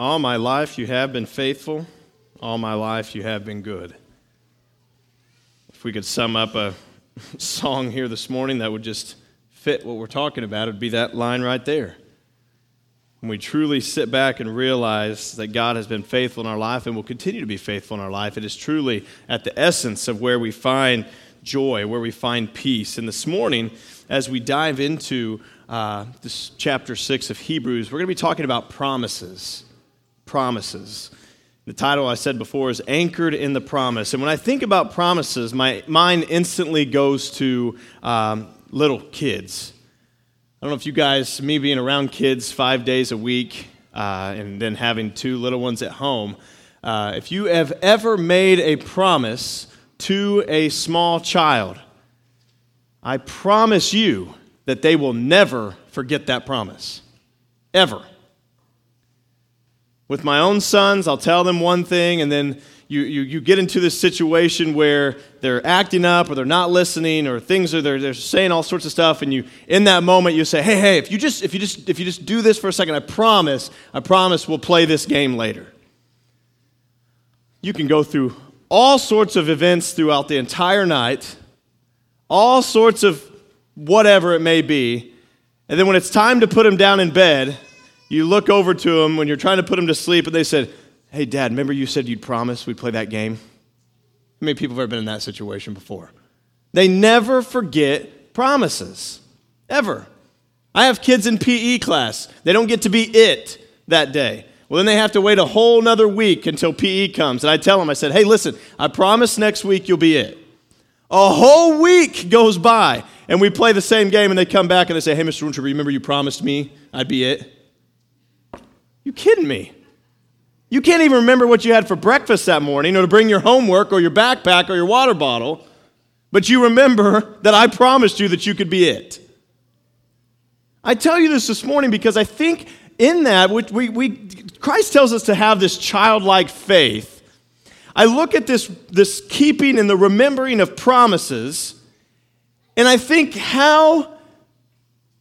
All my life you have been faithful. All my life you have been good. If we could sum up a song here this morning that would just fit what we're talking about, it would be that line right there. When we truly sit back and realize that God has been faithful in our life and will continue to be faithful in our life, it is truly at the essence of where we find joy, where we find peace. And this morning, as we dive into uh, this chapter 6 of Hebrews, we're going to be talking about promises promises. The title I said before is Anchored in the Promise. And when I think about promises, my mind instantly goes to um, little kids. I don't know if you guys, me being around kids five days a week uh, and then having two little ones at home, uh, if you have ever made a promise to a small child, I promise you that they will never forget that promise. Ever. With my own sons, I'll tell them one thing, and then you, you, you get into this situation where they're acting up or they're not listening or things are they're, they're saying all sorts of stuff and you in that moment you say hey hey if you just if you just if you just do this for a second i promise i promise we'll play this game later. You can go through all sorts of events throughout the entire night all sorts of whatever it may be and then when it's time to put them down in bed you look over to them when you're trying to put them to sleep, and they said, Hey, Dad, remember you said you'd promise we'd play that game? How many people have ever been in that situation before? They never forget promises, ever. I have kids in PE class. They don't get to be it that day. Well, then they have to wait a whole nother week until PE comes. And I tell them, I said, hey, listen, I promise next week you'll be it. A whole week goes by, and we play the same game, and they come back and they say, hey, Mr. Winter, remember you promised me I'd be it? You kidding me? You can't even remember what you had for breakfast that morning or to bring your homework or your backpack or your water bottle, but you remember that I promised you that you could be it. I tell you this this morning because I think in that, which we, we, Christ tells us to have this childlike faith. I look at this, this keeping and the remembering of promises, and I think how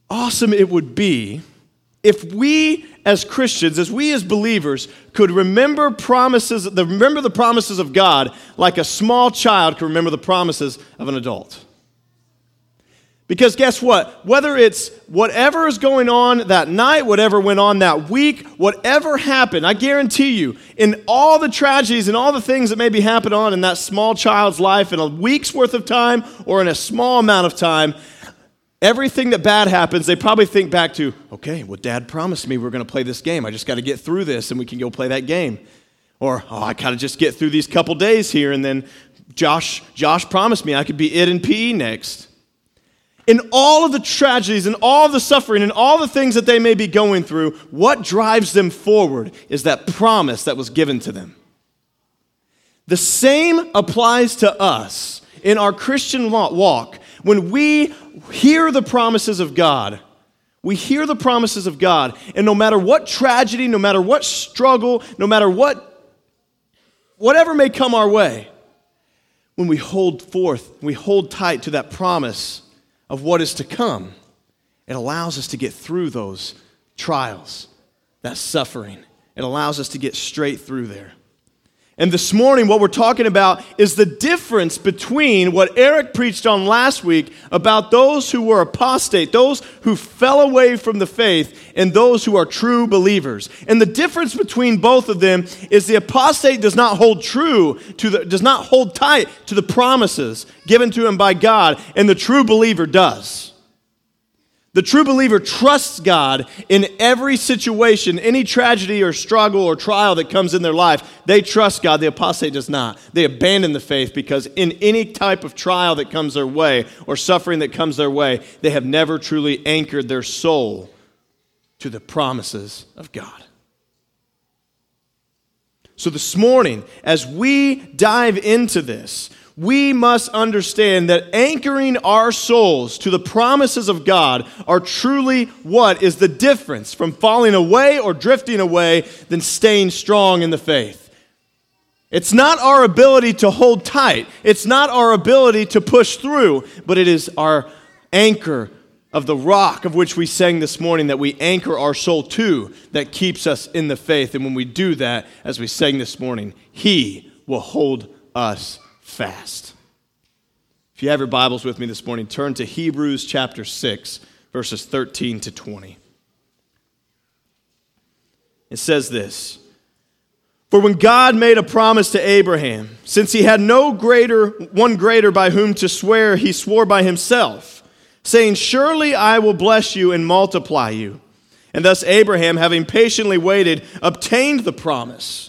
awesome it would be if we as Christians, as we as believers, could remember promises, remember the promises of God like a small child can remember the promises of an adult. Because guess what? Whether it's whatever is going on that night, whatever went on that week, whatever happened, I guarantee you, in all the tragedies and all the things that may be happening on in that small child's life in a week's worth of time or in a small amount of time, Everything that bad happens, they probably think back to, okay, well, dad promised me we are going to play this game. I just got to get through this and we can go play that game. Or, oh, I got to just get through these couple days here and then Josh, Josh promised me I could be it in PE next. In all of the tragedies and all the suffering and all the things that they may be going through, what drives them forward is that promise that was given to them. The same applies to us in our Christian walk. When we hear the promises of God, we hear the promises of God, and no matter what tragedy, no matter what struggle, no matter what whatever may come our way, when we hold forth, we hold tight to that promise of what is to come, it allows us to get through those trials, that suffering. It allows us to get straight through there. And this morning, what we're talking about is the difference between what Eric preached on last week about those who were apostate, those who fell away from the faith, and those who are true believers. And the difference between both of them is the apostate does not hold true to the, does not hold tight to the promises given to him by God, and the true believer does. The true believer trusts God in every situation, any tragedy or struggle or trial that comes in their life. They trust God. The apostate does not. They abandon the faith because in any type of trial that comes their way or suffering that comes their way, they have never truly anchored their soul to the promises of God. So, this morning, as we dive into this, we must understand that anchoring our souls to the promises of God are truly what is the difference from falling away or drifting away than staying strong in the faith. It's not our ability to hold tight, it's not our ability to push through, but it is our anchor of the rock of which we sang this morning that we anchor our soul to that keeps us in the faith. And when we do that, as we sang this morning, He will hold us fast. If you have your Bibles with me this morning, turn to Hebrews chapter 6, verses 13 to 20. It says this For when God made a promise to Abraham, since he had no greater, one greater by whom to swear, he swore by himself saying, Surely I will bless you and multiply you. And thus Abraham, having patiently waited, obtained the promise.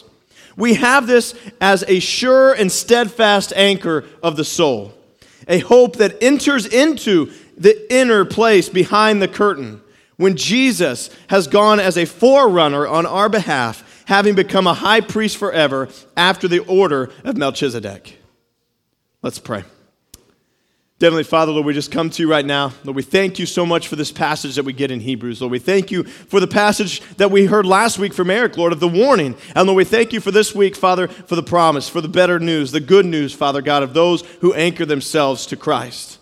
We have this as a sure and steadfast anchor of the soul, a hope that enters into the inner place behind the curtain when Jesus has gone as a forerunner on our behalf, having become a high priest forever after the order of Melchizedek. Let's pray. Heavenly Father, Lord, we just come to you right now. Lord, we thank you so much for this passage that we get in Hebrews. Lord, we thank you for the passage that we heard last week from Eric, Lord, of the warning. And Lord, we thank you for this week, Father, for the promise, for the better news, the good news, Father God, of those who anchor themselves to Christ.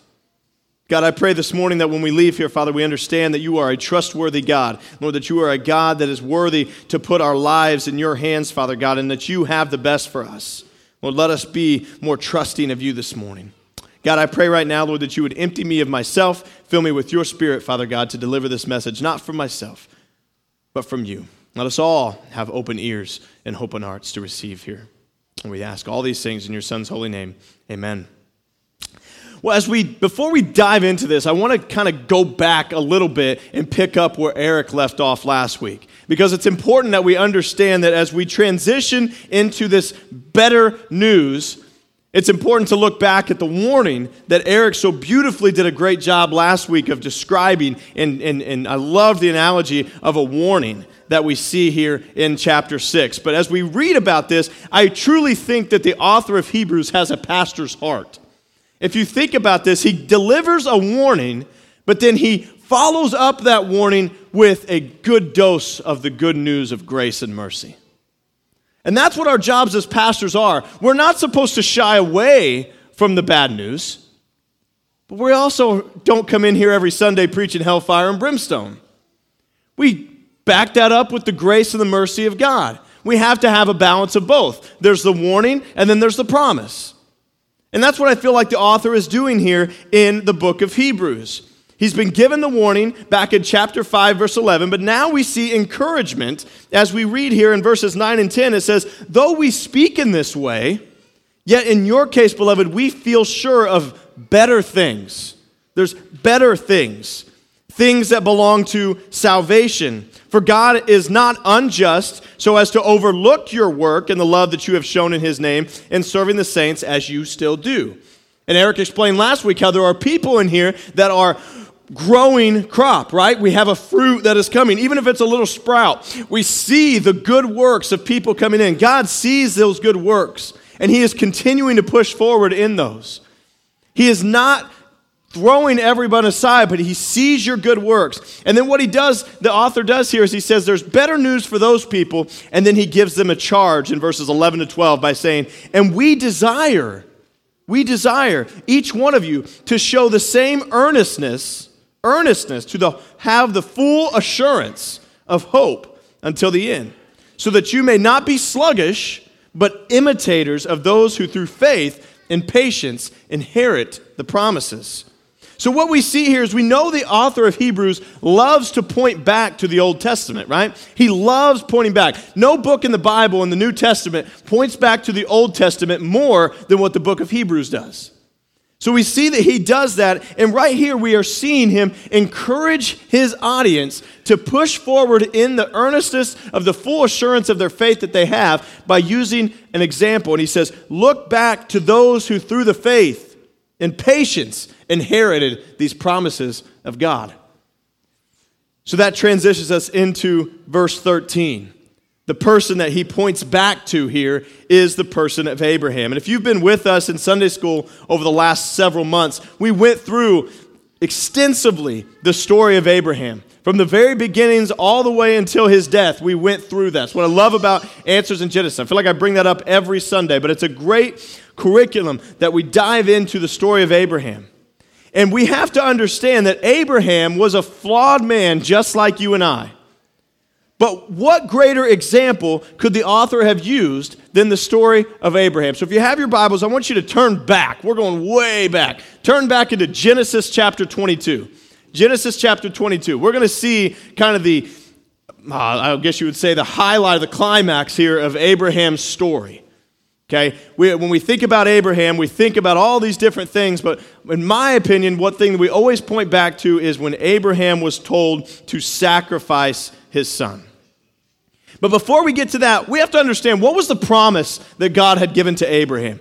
God, I pray this morning that when we leave here, Father, we understand that you are a trustworthy God. Lord, that you are a God that is worthy to put our lives in your hands, Father God, and that you have the best for us. Lord, let us be more trusting of you this morning. God, I pray right now, Lord, that you would empty me of myself, fill me with your spirit, Father God, to deliver this message, not from myself, but from you. Let us all have open ears and open hearts to receive here. And we ask all these things in your Son's holy name. Amen. Well, as we before we dive into this, I want to kind of go back a little bit and pick up where Eric left off last week. Because it's important that we understand that as we transition into this better news, it's important to look back at the warning that Eric so beautifully did a great job last week of describing, and, and, and I love the analogy of a warning that we see here in chapter 6. But as we read about this, I truly think that the author of Hebrews has a pastor's heart. If you think about this, he delivers a warning, but then he follows up that warning with a good dose of the good news of grace and mercy. And that's what our jobs as pastors are. We're not supposed to shy away from the bad news, but we also don't come in here every Sunday preaching hellfire and brimstone. We back that up with the grace and the mercy of God. We have to have a balance of both. There's the warning, and then there's the promise. And that's what I feel like the author is doing here in the book of Hebrews. He's been given the warning back in chapter 5, verse 11, but now we see encouragement as we read here in verses 9 and 10. It says, Though we speak in this way, yet in your case, beloved, we feel sure of better things. There's better things, things that belong to salvation. For God is not unjust so as to overlook your work and the love that you have shown in His name in serving the saints as you still do. And Eric explained last week how there are people in here that are growing crop, right? We have a fruit that is coming, even if it's a little sprout. We see the good works of people coming in. God sees those good works, and He is continuing to push forward in those. He is not throwing everyone aside, but He sees your good works. And then what He does, the author does here, is He says there's better news for those people, and then He gives them a charge in verses 11 to 12 by saying, And we desire. We desire each one of you to show the same earnestness earnestness to the, have the full assurance of hope until the end, so that you may not be sluggish, but imitators of those who through faith and patience inherit the promises. So, what we see here is we know the author of Hebrews loves to point back to the Old Testament, right? He loves pointing back. No book in the Bible in the New Testament points back to the Old Testament more than what the book of Hebrews does. So we see that he does that, and right here we are seeing him encourage his audience to push forward in the earnestness of the full assurance of their faith that they have by using an example. And he says, Look back to those who through the faith and patience inherited these promises of God. So that transitions us into verse 13. The person that he points back to here is the person of Abraham. And if you've been with us in Sunday school over the last several months, we went through extensively the story of Abraham. From the very beginnings all the way until his death, we went through that. what I love about Answers in Genesis. I feel like I bring that up every Sunday, but it's a great curriculum that we dive into the story of Abraham. And we have to understand that Abraham was a flawed man just like you and I. But what greater example could the author have used than the story of Abraham? So if you have your Bibles, I want you to turn back. We're going way back. Turn back into Genesis chapter 22. Genesis chapter 22. We're going to see kind of the, uh, I guess you would say, the highlight, the climax here of Abraham's story. Okay? We, when we think about Abraham, we think about all these different things, but in my opinion, one thing that we always point back to is when Abraham was told to sacrifice his son. But before we get to that, we have to understand what was the promise that God had given to Abraham.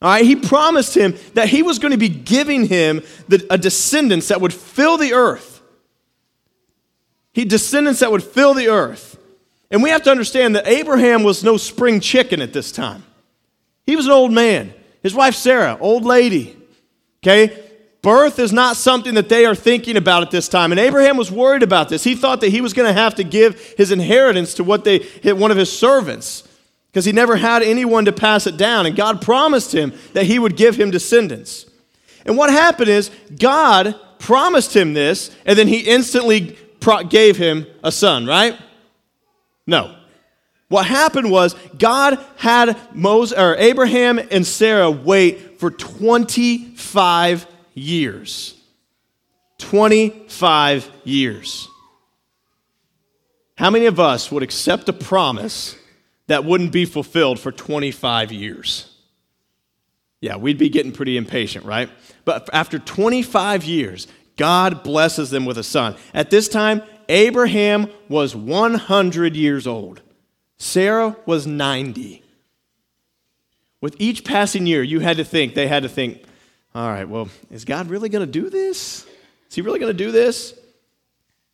All right, he promised him that he was going to be giving him the, a descendants that would fill the earth. He descendants that would fill the earth. And we have to understand that Abraham was no spring chicken at this time. He was an old man. His wife Sarah, old lady. Okay? Birth is not something that they are thinking about at this time. And Abraham was worried about this. He thought that he was going to have to give his inheritance to what they one of his servants because he never had anyone to pass it down. And God promised him that he would give him descendants. And what happened is God promised him this, and then he instantly gave him a son, right? No. What happened was God had Moses, or Abraham and Sarah wait for 25 years. 25 years. How many of us would accept a promise that wouldn't be fulfilled for 25 years? Yeah, we'd be getting pretty impatient, right? But after 25 years, God blesses them with a son. At this time, Abraham was 100 years old, Sarah was 90. With each passing year, you had to think, they had to think, all right, well, is God really going to do this? Is he really going to do this?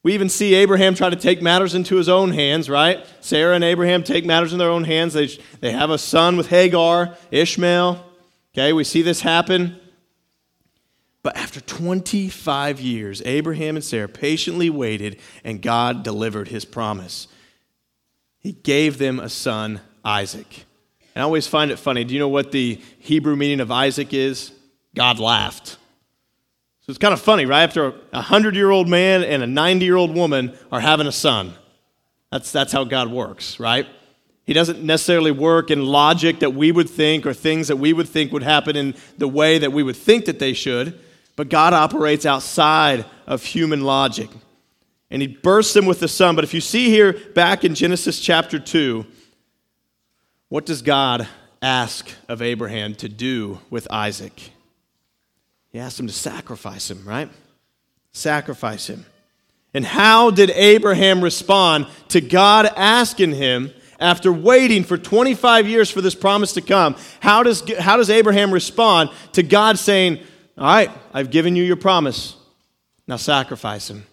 We even see Abraham try to take matters into his own hands, right? Sarah and Abraham take matters in their own hands. They, they have a son with Hagar, Ishmael. Okay, we see this happen. But after 25 years, Abraham and Sarah patiently waited, and God delivered his promise. He gave them a son, Isaac. And I always find it funny. Do you know what the Hebrew meaning of Isaac is? God laughed. So it's kind of funny, right? After a 100 year old man and a 90 year old woman are having a son. That's, that's how God works, right? He doesn't necessarily work in logic that we would think or things that we would think would happen in the way that we would think that they should, but God operates outside of human logic. And he bursts them with the son. But if you see here back in Genesis chapter 2, what does God ask of Abraham to do with Isaac? He asked him to sacrifice him, right? Sacrifice him. And how did Abraham respond to God asking him, after waiting for 25 years for this promise to come, how does, how does Abraham respond to God saying, All right, I've given you your promise, now sacrifice him?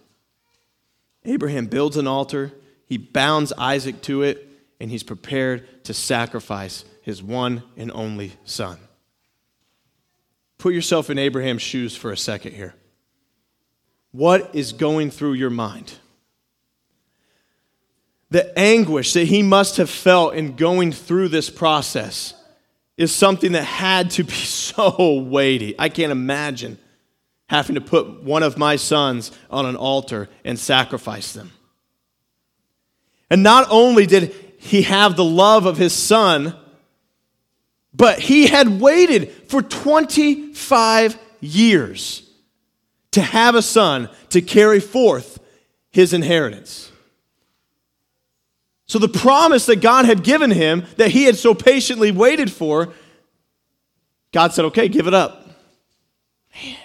Abraham builds an altar, he bounds Isaac to it, and he's prepared to sacrifice his one and only son. Put yourself in Abraham's shoes for a second here. What is going through your mind? The anguish that he must have felt in going through this process is something that had to be so weighty. I can't imagine having to put one of my sons on an altar and sacrifice them. And not only did he have the love of his son, but he had waited for 25 years to have a son to carry forth his inheritance. So, the promise that God had given him, that he had so patiently waited for, God said, Okay, give it up. Man,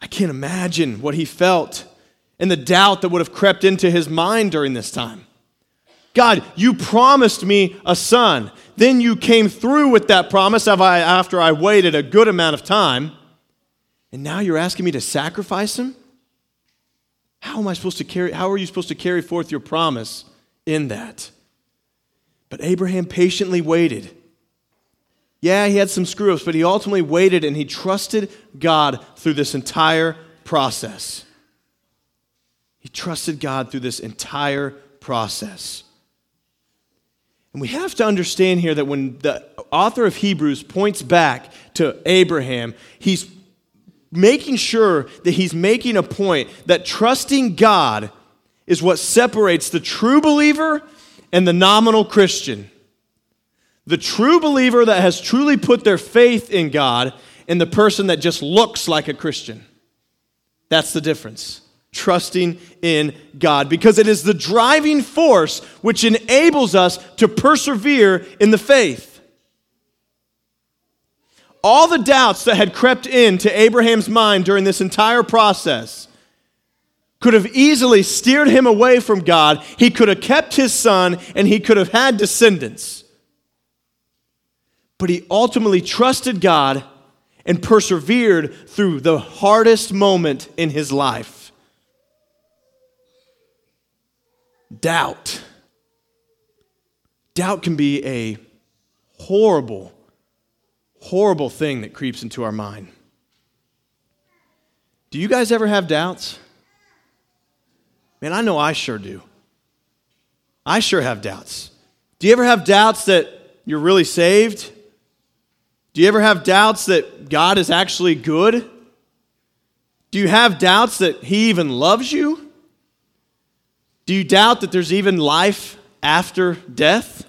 I can't imagine what he felt and the doubt that would have crept into his mind during this time. God, you promised me a son. Then you came through with that promise after I waited a good amount of time. And now you're asking me to sacrifice him? How am I supposed to carry how are you supposed to carry forth your promise in that? But Abraham patiently waited. Yeah, he had some screw ups, but he ultimately waited and he trusted God through this entire process. He trusted God through this entire process. And we have to understand here that when the author of Hebrews points back to Abraham, he's making sure that he's making a point that trusting God is what separates the true believer and the nominal Christian. The true believer that has truly put their faith in God and the person that just looks like a Christian. That's the difference. Trusting in God because it is the driving force which enables us to persevere in the faith all the doubts that had crept into Abraham's mind during this entire process could have easily steered him away from God. He could have kept his son and he could have had descendants. But he ultimately trusted God and persevered through the hardest moment in his life doubt. Doubt can be a horrible horrible thing that creeps into our mind. Do you guys ever have doubts? Man, I know I sure do. I sure have doubts. Do you ever have doubts that you're really saved? Do you ever have doubts that God is actually good? Do you have doubts that He even loves you? Do you doubt that there's even life after death?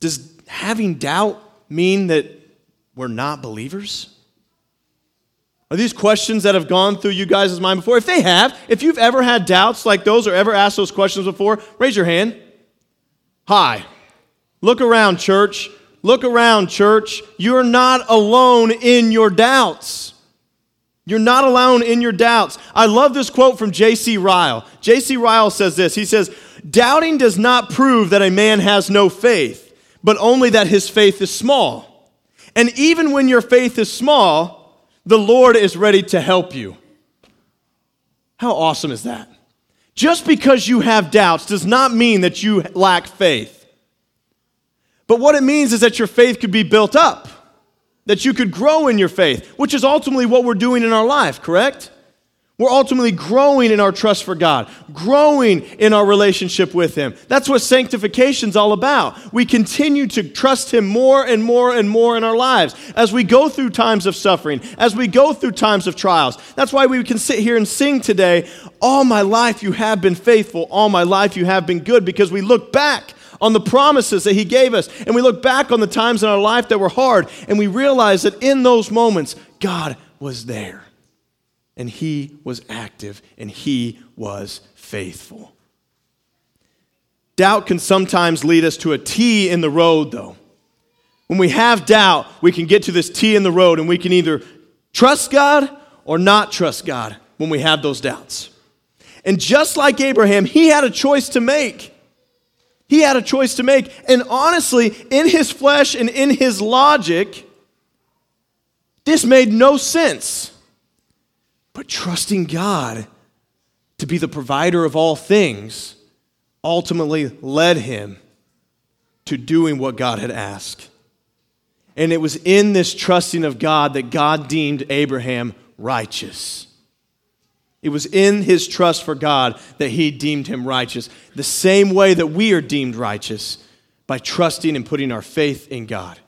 Does having doubt mean that we're not believers? Are these questions that have gone through you guys' mind before? If they have, if you've ever had doubts like those or ever asked those questions before, raise your hand. Hi. Look around, church. Look around, church. You're not alone in your doubts. You're not alone in your doubts. I love this quote from J.C. Ryle. J.C. Ryle says this He says, Doubting does not prove that a man has no faith but only that his faith is small. And even when your faith is small, the Lord is ready to help you. How awesome is that? Just because you have doubts does not mean that you lack faith. But what it means is that your faith could be built up, that you could grow in your faith, which is ultimately what we're doing in our life, correct? We're ultimately growing in our trust for God, growing in our relationship with Him. That's what sanctification's all about. We continue to trust Him more and more and more in our lives as we go through times of suffering, as we go through times of trials. That's why we can sit here and sing today, All my life you have been faithful, all my life you have been good, because we look back on the promises that He gave us, and we look back on the times in our life that were hard, and we realize that in those moments, God was there and he was active and he was faithful. Doubt can sometimes lead us to a T in the road, though. When we have doubt, we can get to this T in the road and we can either trust God or not trust God when we have those doubts. And just like Abraham, he had a choice to make. He had a choice to make. And honestly, in his flesh and in his logic, this made no sense. But trusting God to be the provider of all things ultimately led him to doing what God had asked. And it was in this trusting of God that God deemed Abraham righteous. It was in his trust for God that he deemed him righteous, the same way that we are deemed righteous by trusting and putting our faith in God.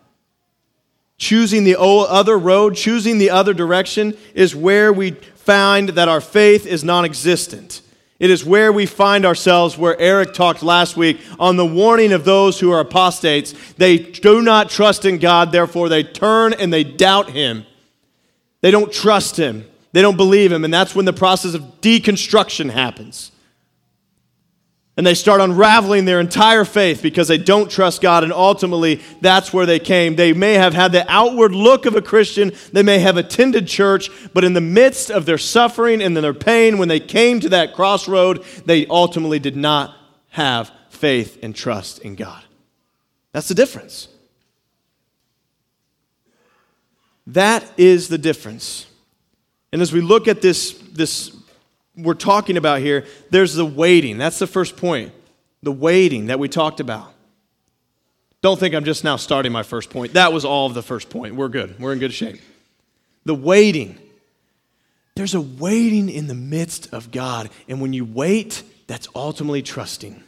Choosing the other road, choosing the other direction, is where we find that our faith is non existent. It is where we find ourselves, where Eric talked last week on the warning of those who are apostates. They do not trust in God, therefore they turn and they doubt Him. They don't trust Him, they don't believe Him, and that's when the process of deconstruction happens and they start unraveling their entire faith because they don't trust God, and ultimately that's where they came. They may have had the outward look of a Christian, they may have attended church, but in the midst of their suffering and their pain, when they came to that crossroad, they ultimately did not have faith and trust in God. That's the difference. That is the difference. And as we look at this, this we're talking about here, there's the waiting. That's the first point. The waiting that we talked about. Don't think I'm just now starting my first point. That was all of the first point. We're good. We're in good shape. The waiting. There's a waiting in the midst of God. And when you wait, that's ultimately trusting.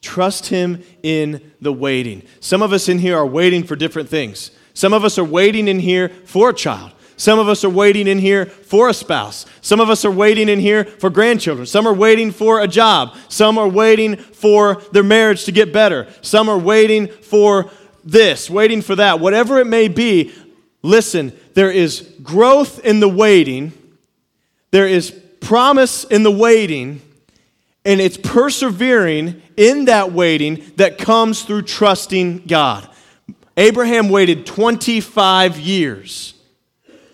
Trust Him in the waiting. Some of us in here are waiting for different things. Some of us are waiting in here for a child. Some of us are waiting in here for a spouse. Some of us are waiting in here for grandchildren. Some are waiting for a job. Some are waiting for their marriage to get better. Some are waiting for this, waiting for that. Whatever it may be, listen, there is growth in the waiting, there is promise in the waiting, and it's persevering in that waiting that comes through trusting God. Abraham waited 25 years.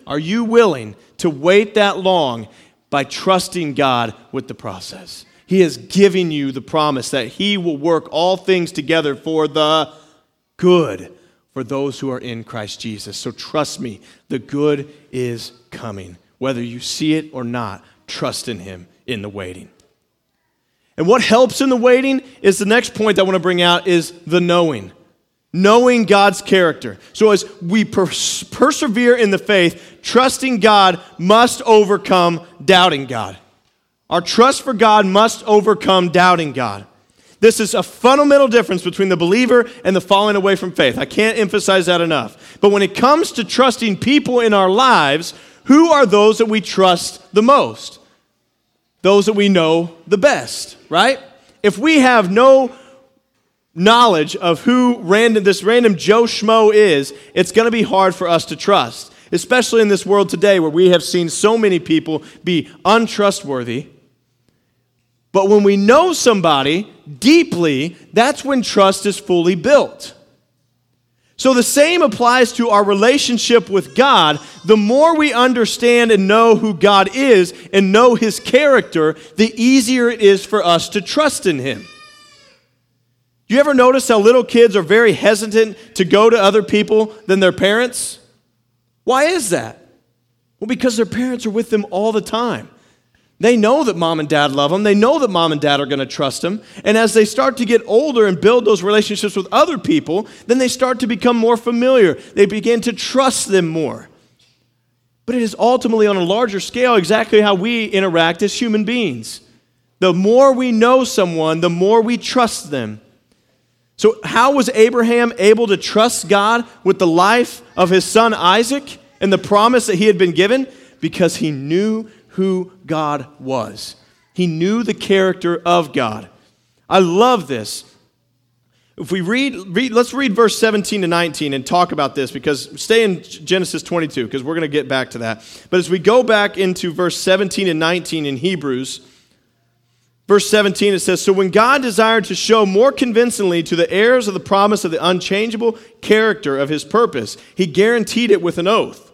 Are you willing to wait that long by trusting God with the process? He is giving you the promise that He will work all things together for the good for those who are in Christ Jesus. So trust me, the good is coming. Whether you see it or not, trust in Him in the waiting. And what helps in the waiting is the next point I want to bring out is the knowing knowing God's character. So as we pers- persevere in the faith, trusting God must overcome doubting God. Our trust for God must overcome doubting God. This is a fundamental difference between the believer and the falling away from faith. I can't emphasize that enough. But when it comes to trusting people in our lives, who are those that we trust the most? Those that we know the best, right? If we have no knowledge of who random, this random Joe Schmo is, it's going to be hard for us to trust, especially in this world today where we have seen so many people be untrustworthy. But when we know somebody deeply, that's when trust is fully built. So the same applies to our relationship with God. The more we understand and know who God is and know his character, the easier it is for us to trust in him. You ever notice how little kids are very hesitant to go to other people than their parents? Why is that? Well, because their parents are with them all the time. They know that mom and dad love them. They know that mom and dad are going to trust them. And as they start to get older and build those relationships with other people, then they start to become more familiar. They begin to trust them more. But it is ultimately on a larger scale exactly how we interact as human beings. The more we know someone, the more we trust them. So, how was Abraham able to trust God with the life of his son Isaac and the promise that he had been given? Because he knew who God was, he knew the character of God. I love this. If we read, read, let's read verse 17 to 19 and talk about this because stay in Genesis 22 because we're going to get back to that. But as we go back into verse 17 and 19 in Hebrews, Verse 17, it says, So when God desired to show more convincingly to the heirs of the promise of the unchangeable character of his purpose, he guaranteed it with an oath.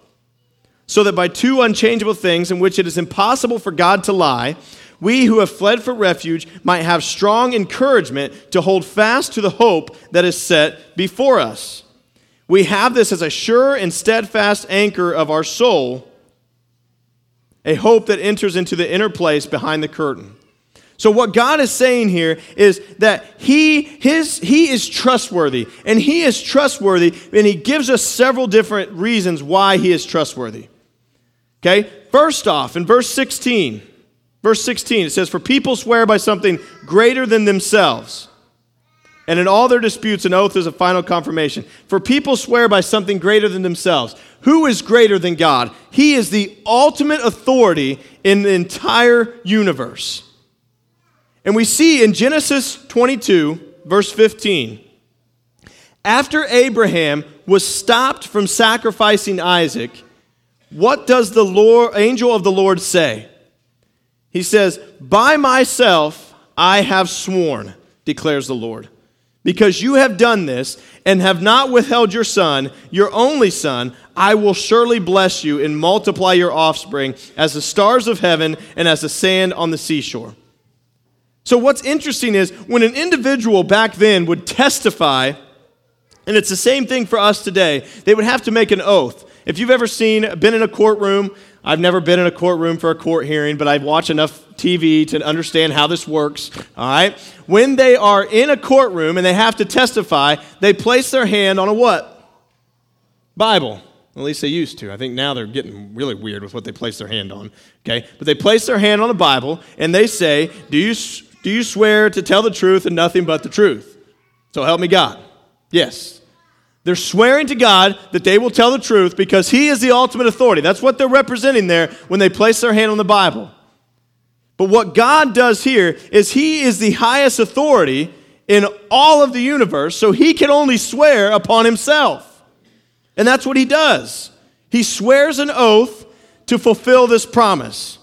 So that by two unchangeable things in which it is impossible for God to lie, we who have fled for refuge might have strong encouragement to hold fast to the hope that is set before us. We have this as a sure and steadfast anchor of our soul, a hope that enters into the inner place behind the curtain so what God is saying here is that he his he is trustworthy and he is trustworthy and he gives us several different reasons why he is trustworthy. Okay? First off, in verse 16, verse 16 it says for people swear by something greater than themselves. And in all their disputes an oath is a final confirmation. For people swear by something greater than themselves. Who is greater than God? He is the ultimate authority in the entire universe. And we see in Genesis 22, verse 15, after Abraham was stopped from sacrificing Isaac, what does the Lord, angel of the Lord say? He says, By myself I have sworn, declares the Lord, because you have done this and have not withheld your son, your only son, I will surely bless you and multiply your offspring as the stars of heaven and as the sand on the seashore. So, what's interesting is when an individual back then would testify, and it's the same thing for us today, they would have to make an oath. If you've ever seen, been in a courtroom, I've never been in a courtroom for a court hearing, but I've watched enough TV to understand how this works. All right? When they are in a courtroom and they have to testify, they place their hand on a what? Bible. At least they used to. I think now they're getting really weird with what they place their hand on. Okay? But they place their hand on the Bible and they say, Do you, do you swear to tell the truth and nothing but the truth? So help me God. Yes. They're swearing to God that they will tell the truth because He is the ultimate authority. That's what they're representing there when they place their hand on the Bible. But what God does here is He is the highest authority in all of the universe, so He can only swear upon Himself. And that's what He does. He swears an oath to fulfill this promise.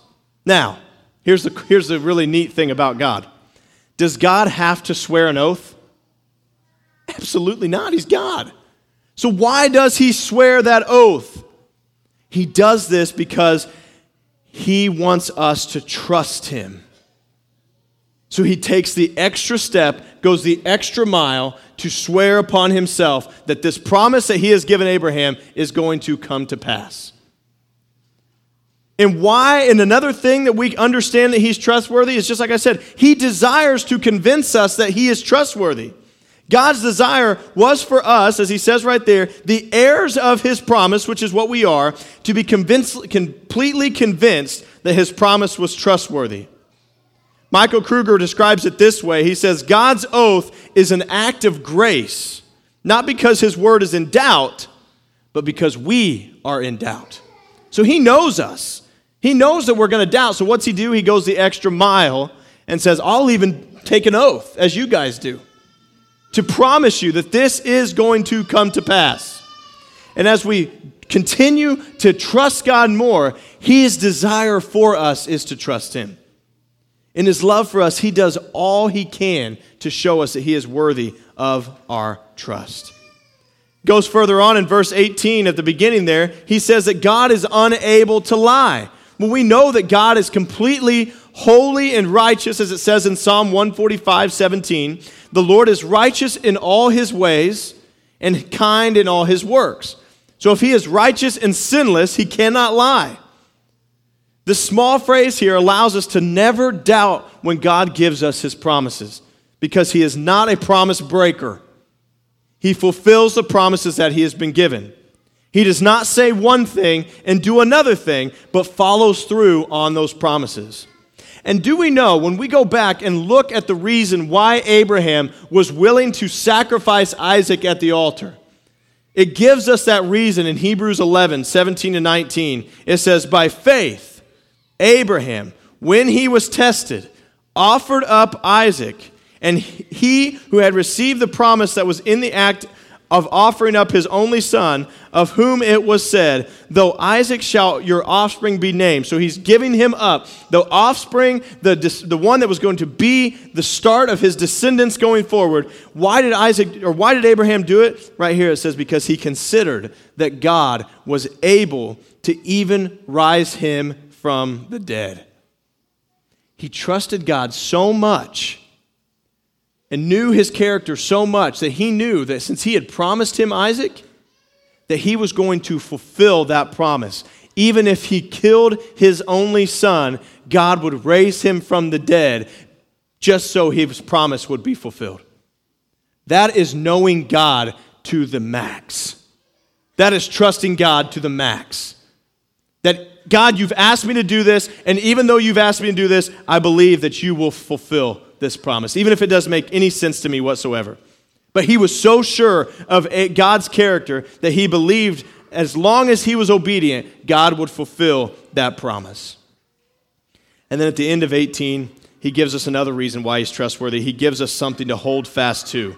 Now, here's the, here's the really neat thing about God Does God have to swear an oath? Absolutely not. He's God. So, why does he swear that oath? He does this because he wants us to trust him. So he takes the extra step, goes the extra mile to swear upon himself that this promise that he has given Abraham is going to come to pass. And why, and another thing that we understand that he's trustworthy is just like I said, he desires to convince us that he is trustworthy. God's desire was for us, as he says right there, the heirs of his promise, which is what we are, to be convinced, completely convinced that his promise was trustworthy. Michael Kruger describes it this way He says, God's oath is an act of grace, not because his word is in doubt, but because we are in doubt. So he knows us. He knows that we're going to doubt. So what's he do? He goes the extra mile and says, I'll even take an oath, as you guys do to promise you that this is going to come to pass. And as we continue to trust God more, His desire for us is to trust Him. In His love for us, He does all He can to show us that He is worthy of our trust. Goes further on in verse 18 at the beginning there, he says that God is unable to lie. When we know that God is completely holy and righteous, as it says in Psalm 145 17, the Lord is righteous in all his ways and kind in all his works. So if he is righteous and sinless, he cannot lie. The small phrase here allows us to never doubt when God gives us his promises because he is not a promise breaker. He fulfills the promises that he has been given. He does not say one thing and do another thing, but follows through on those promises. And do we know when we go back and look at the reason why Abraham was willing to sacrifice Isaac at the altar? It gives us that reason in Hebrews 11, 17 and 19. It says, By faith, Abraham, when he was tested, offered up Isaac, and he who had received the promise that was in the act of offering up his only son, of whom it was said, Though Isaac shall your offspring be named. So he's giving him up. The offspring, the, the one that was going to be the start of his descendants going forward. Why did Isaac, or why did Abraham do it? Right here it says, Because he considered that God was able to even rise him from the dead. He trusted God so much and knew his character so much that he knew that since he had promised him Isaac, that he was going to fulfill that promise. Even if he killed his only son, God would raise him from the dead just so his promise would be fulfilled. That is knowing God to the max. That is trusting God to the max. That God, you've asked me to do this, and even though you've asked me to do this, I believe that you will fulfill this promise, even if it doesn't make any sense to me whatsoever. But he was so sure of God's character that he believed as long as he was obedient, God would fulfill that promise. And then at the end of 18, he gives us another reason why he's trustworthy. He gives us something to hold fast to.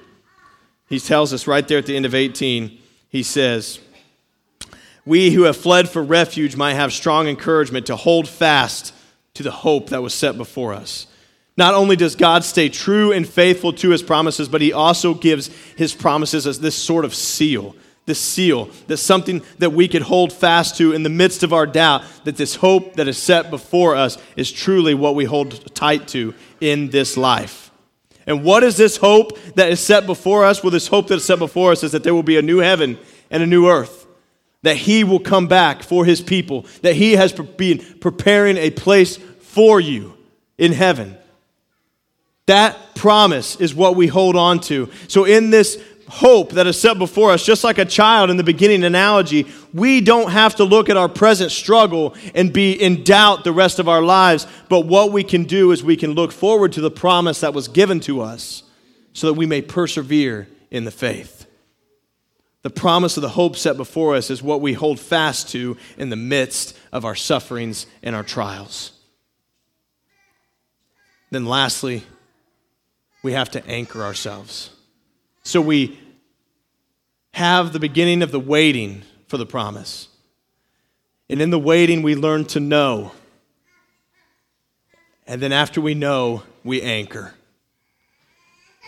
He tells us right there at the end of 18, he says, We who have fled for refuge might have strong encouragement to hold fast to the hope that was set before us. Not only does God stay true and faithful to his promises, but he also gives his promises as this sort of seal. This seal, that's something that we could hold fast to in the midst of our doubt, that this hope that is set before us is truly what we hold tight to in this life. And what is this hope that is set before us? Well, this hope that is set before us is that there will be a new heaven and a new earth. that he will come back for his people, that he has been preparing a place for you in heaven. That promise is what we hold on to. So, in this hope that is set before us, just like a child in the beginning analogy, we don't have to look at our present struggle and be in doubt the rest of our lives. But what we can do is we can look forward to the promise that was given to us so that we may persevere in the faith. The promise of the hope set before us is what we hold fast to in the midst of our sufferings and our trials. Then, lastly, we have to anchor ourselves. So we have the beginning of the waiting for the promise. And in the waiting, we learn to know. And then after we know, we anchor.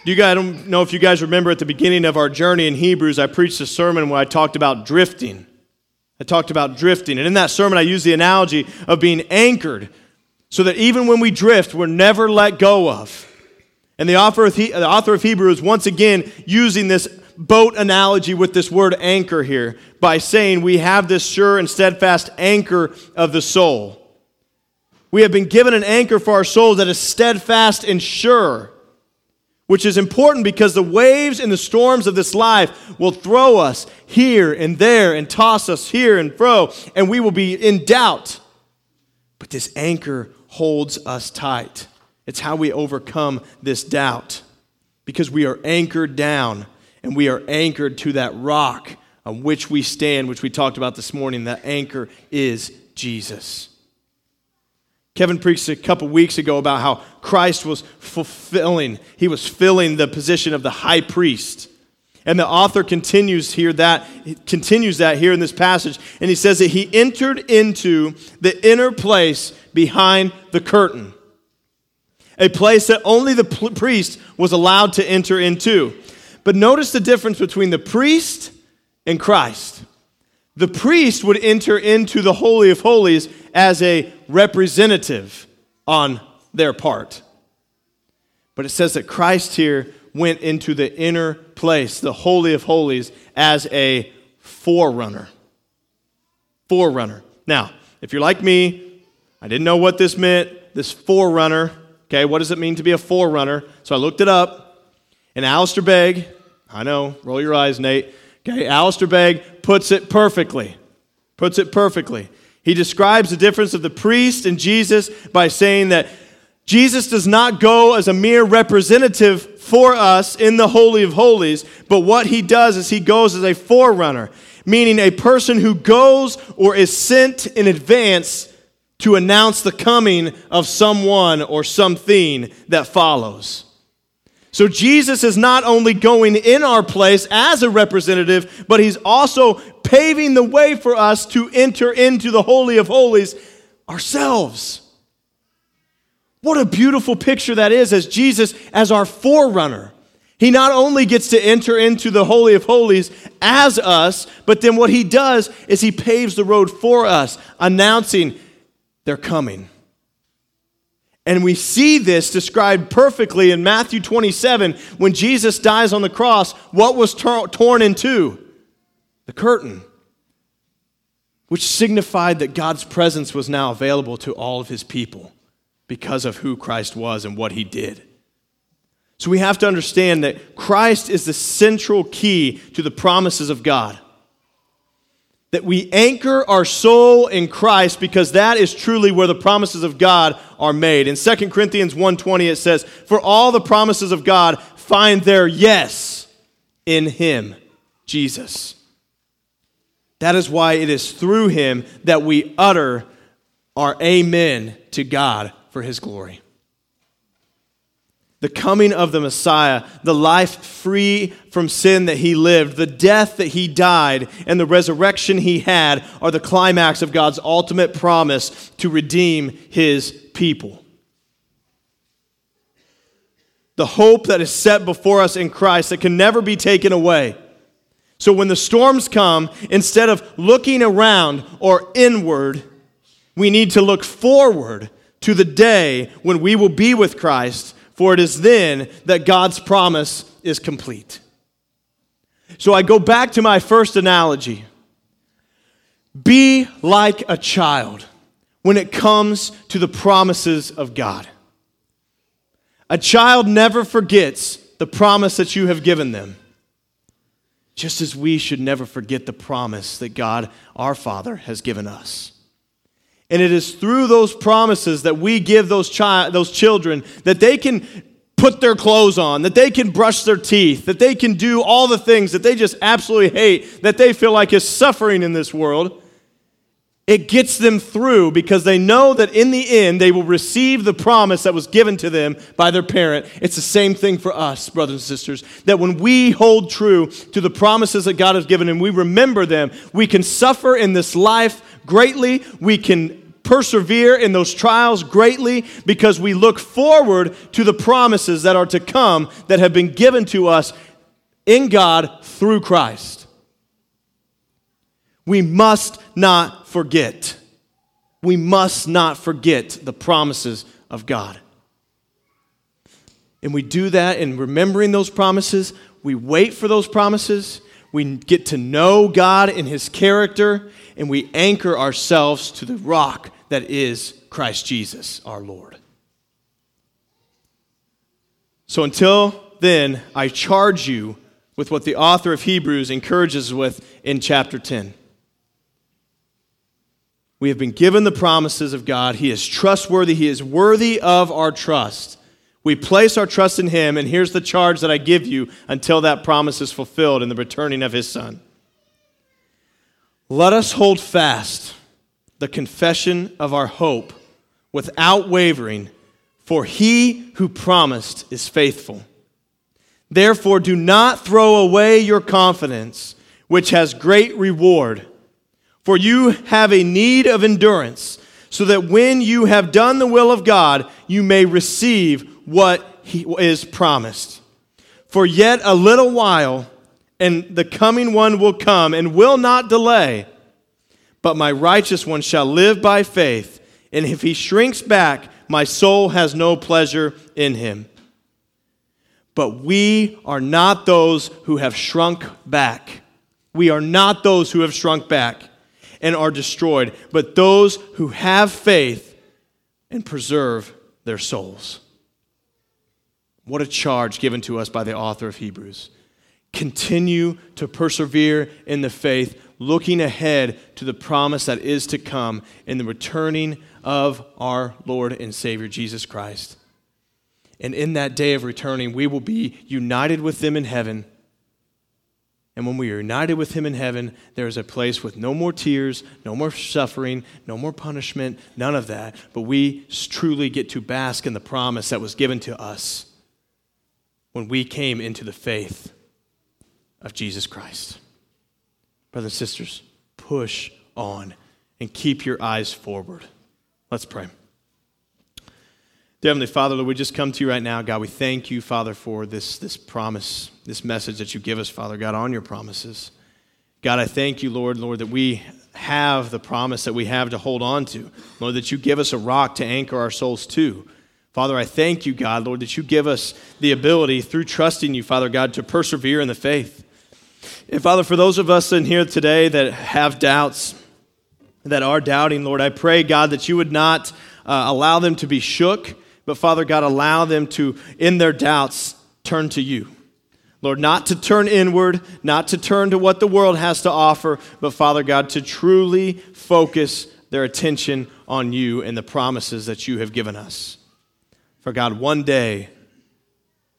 You guys, I don't know if you guys remember at the beginning of our journey in Hebrews, I preached a sermon where I talked about drifting. I talked about drifting. And in that sermon, I used the analogy of being anchored so that even when we drift, we're never let go of. And the author of, he- uh, the author of Hebrews, once again, using this boat analogy with this word anchor here by saying we have this sure and steadfast anchor of the soul. We have been given an anchor for our souls that is steadfast and sure, which is important because the waves and the storms of this life will throw us here and there and toss us here and fro, and we will be in doubt. But this anchor holds us tight. It's how we overcome this doubt because we are anchored down and we are anchored to that rock on which we stand, which we talked about this morning. That anchor is Jesus. Kevin preached a couple weeks ago about how Christ was fulfilling, he was filling the position of the high priest. And the author continues here that continues that here in this passage and he says that he entered into the inner place behind the curtain a place that only the priest was allowed to enter into. But notice the difference between the priest and Christ. The priest would enter into the Holy of Holies as a representative on their part. But it says that Christ here went into the inner place, the Holy of Holies, as a forerunner. Forerunner. Now, if you're like me, I didn't know what this meant. This forerunner Okay, what does it mean to be a forerunner? So I looked it up, and Alistair Begg, I know, roll your eyes, Nate. Okay, Alistair Begg puts it perfectly. Puts it perfectly. He describes the difference of the priest and Jesus by saying that Jesus does not go as a mere representative for us in the Holy of Holies, but what he does is he goes as a forerunner, meaning a person who goes or is sent in advance to announce the coming of someone or something that follows. So Jesus is not only going in our place as a representative, but he's also paving the way for us to enter into the Holy of Holies ourselves. What a beautiful picture that is as Jesus as our forerunner. He not only gets to enter into the Holy of Holies as us, but then what he does is he paves the road for us, announcing they're coming. And we see this described perfectly in Matthew 27 when Jesus dies on the cross. What was torn in two? The curtain, which signified that God's presence was now available to all of his people because of who Christ was and what he did. So we have to understand that Christ is the central key to the promises of God that we anchor our soul in Christ because that is truly where the promises of God are made. In 2 Corinthians 1:20 it says, "For all the promises of God find their yes in him, Jesus." That is why it is through him that we utter our amen to God for his glory the coming of the Messiah, the life free from sin that he lived, the death that he died, and the resurrection he had are the climax of God's ultimate promise to redeem his people. The hope that is set before us in Christ that can never be taken away. So when the storms come, instead of looking around or inward, we need to look forward to the day when we will be with Christ for it is then that God's promise is complete. So I go back to my first analogy. Be like a child when it comes to the promises of God. A child never forgets the promise that you have given them, just as we should never forget the promise that God, our Father, has given us. And it is through those promises that we give those, chi- those children that they can put their clothes on, that they can brush their teeth, that they can do all the things that they just absolutely hate, that they feel like is suffering in this world. It gets them through because they know that in the end they will receive the promise that was given to them by their parent. It's the same thing for us, brothers and sisters, that when we hold true to the promises that God has given and we remember them, we can suffer in this life greatly. We can persevere in those trials greatly because we look forward to the promises that are to come that have been given to us in God through Christ. We must not forget. We must not forget the promises of God. And we do that in remembering those promises. We wait for those promises. We get to know God in His character, and we anchor ourselves to the rock that is Christ Jesus, our Lord. So until then, I charge you with what the author of Hebrews encourages with in chapter 10. We have been given the promises of God. He is trustworthy. He is worthy of our trust. We place our trust in Him, and here's the charge that I give you until that promise is fulfilled in the returning of His Son. Let us hold fast the confession of our hope without wavering, for He who promised is faithful. Therefore, do not throw away your confidence, which has great reward. For you have a need of endurance, so that when you have done the will of God, you may receive what is promised. For yet a little while, and the coming one will come and will not delay. But my righteous one shall live by faith, and if he shrinks back, my soul has no pleasure in him. But we are not those who have shrunk back. We are not those who have shrunk back and are destroyed, but those who have faith and preserve their souls. What a charge given to us by the author of Hebrews. Continue to persevere in the faith, looking ahead to the promise that is to come in the returning of our Lord and Savior Jesus Christ. And in that day of returning, we will be united with them in heaven and when we are united with Him in heaven, there is a place with no more tears, no more suffering, no more punishment, none of that. But we truly get to bask in the promise that was given to us when we came into the faith of Jesus Christ. Brothers and sisters, push on and keep your eyes forward. Let's pray. Heavenly Father, Lord, we just come to you right now. God, we thank you, Father, for this, this promise, this message that you give us, Father, God, on your promises. God, I thank you, Lord, Lord, that we have the promise that we have to hold on to. Lord, that you give us a rock to anchor our souls to. Father, I thank you, God, Lord, that you give us the ability through trusting you, Father God, to persevere in the faith. And Father, for those of us in here today that have doubts, that are doubting, Lord, I pray, God, that you would not uh, allow them to be shook but Father God, allow them to, in their doubts, turn to you. Lord, not to turn inward, not to turn to what the world has to offer, but Father God, to truly focus their attention on you and the promises that you have given us. For God, one day,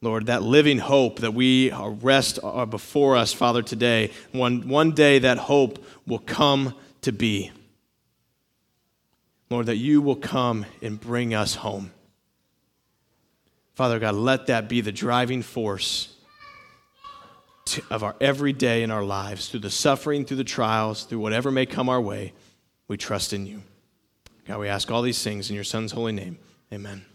Lord, that living hope that we rest are before us, Father, today, one, one day that hope will come to be. Lord, that you will come and bring us home. Father God, let that be the driving force to, of our every day in our lives, through the suffering, through the trials, through whatever may come our way. We trust in you. God, we ask all these things in your Son's holy name. Amen.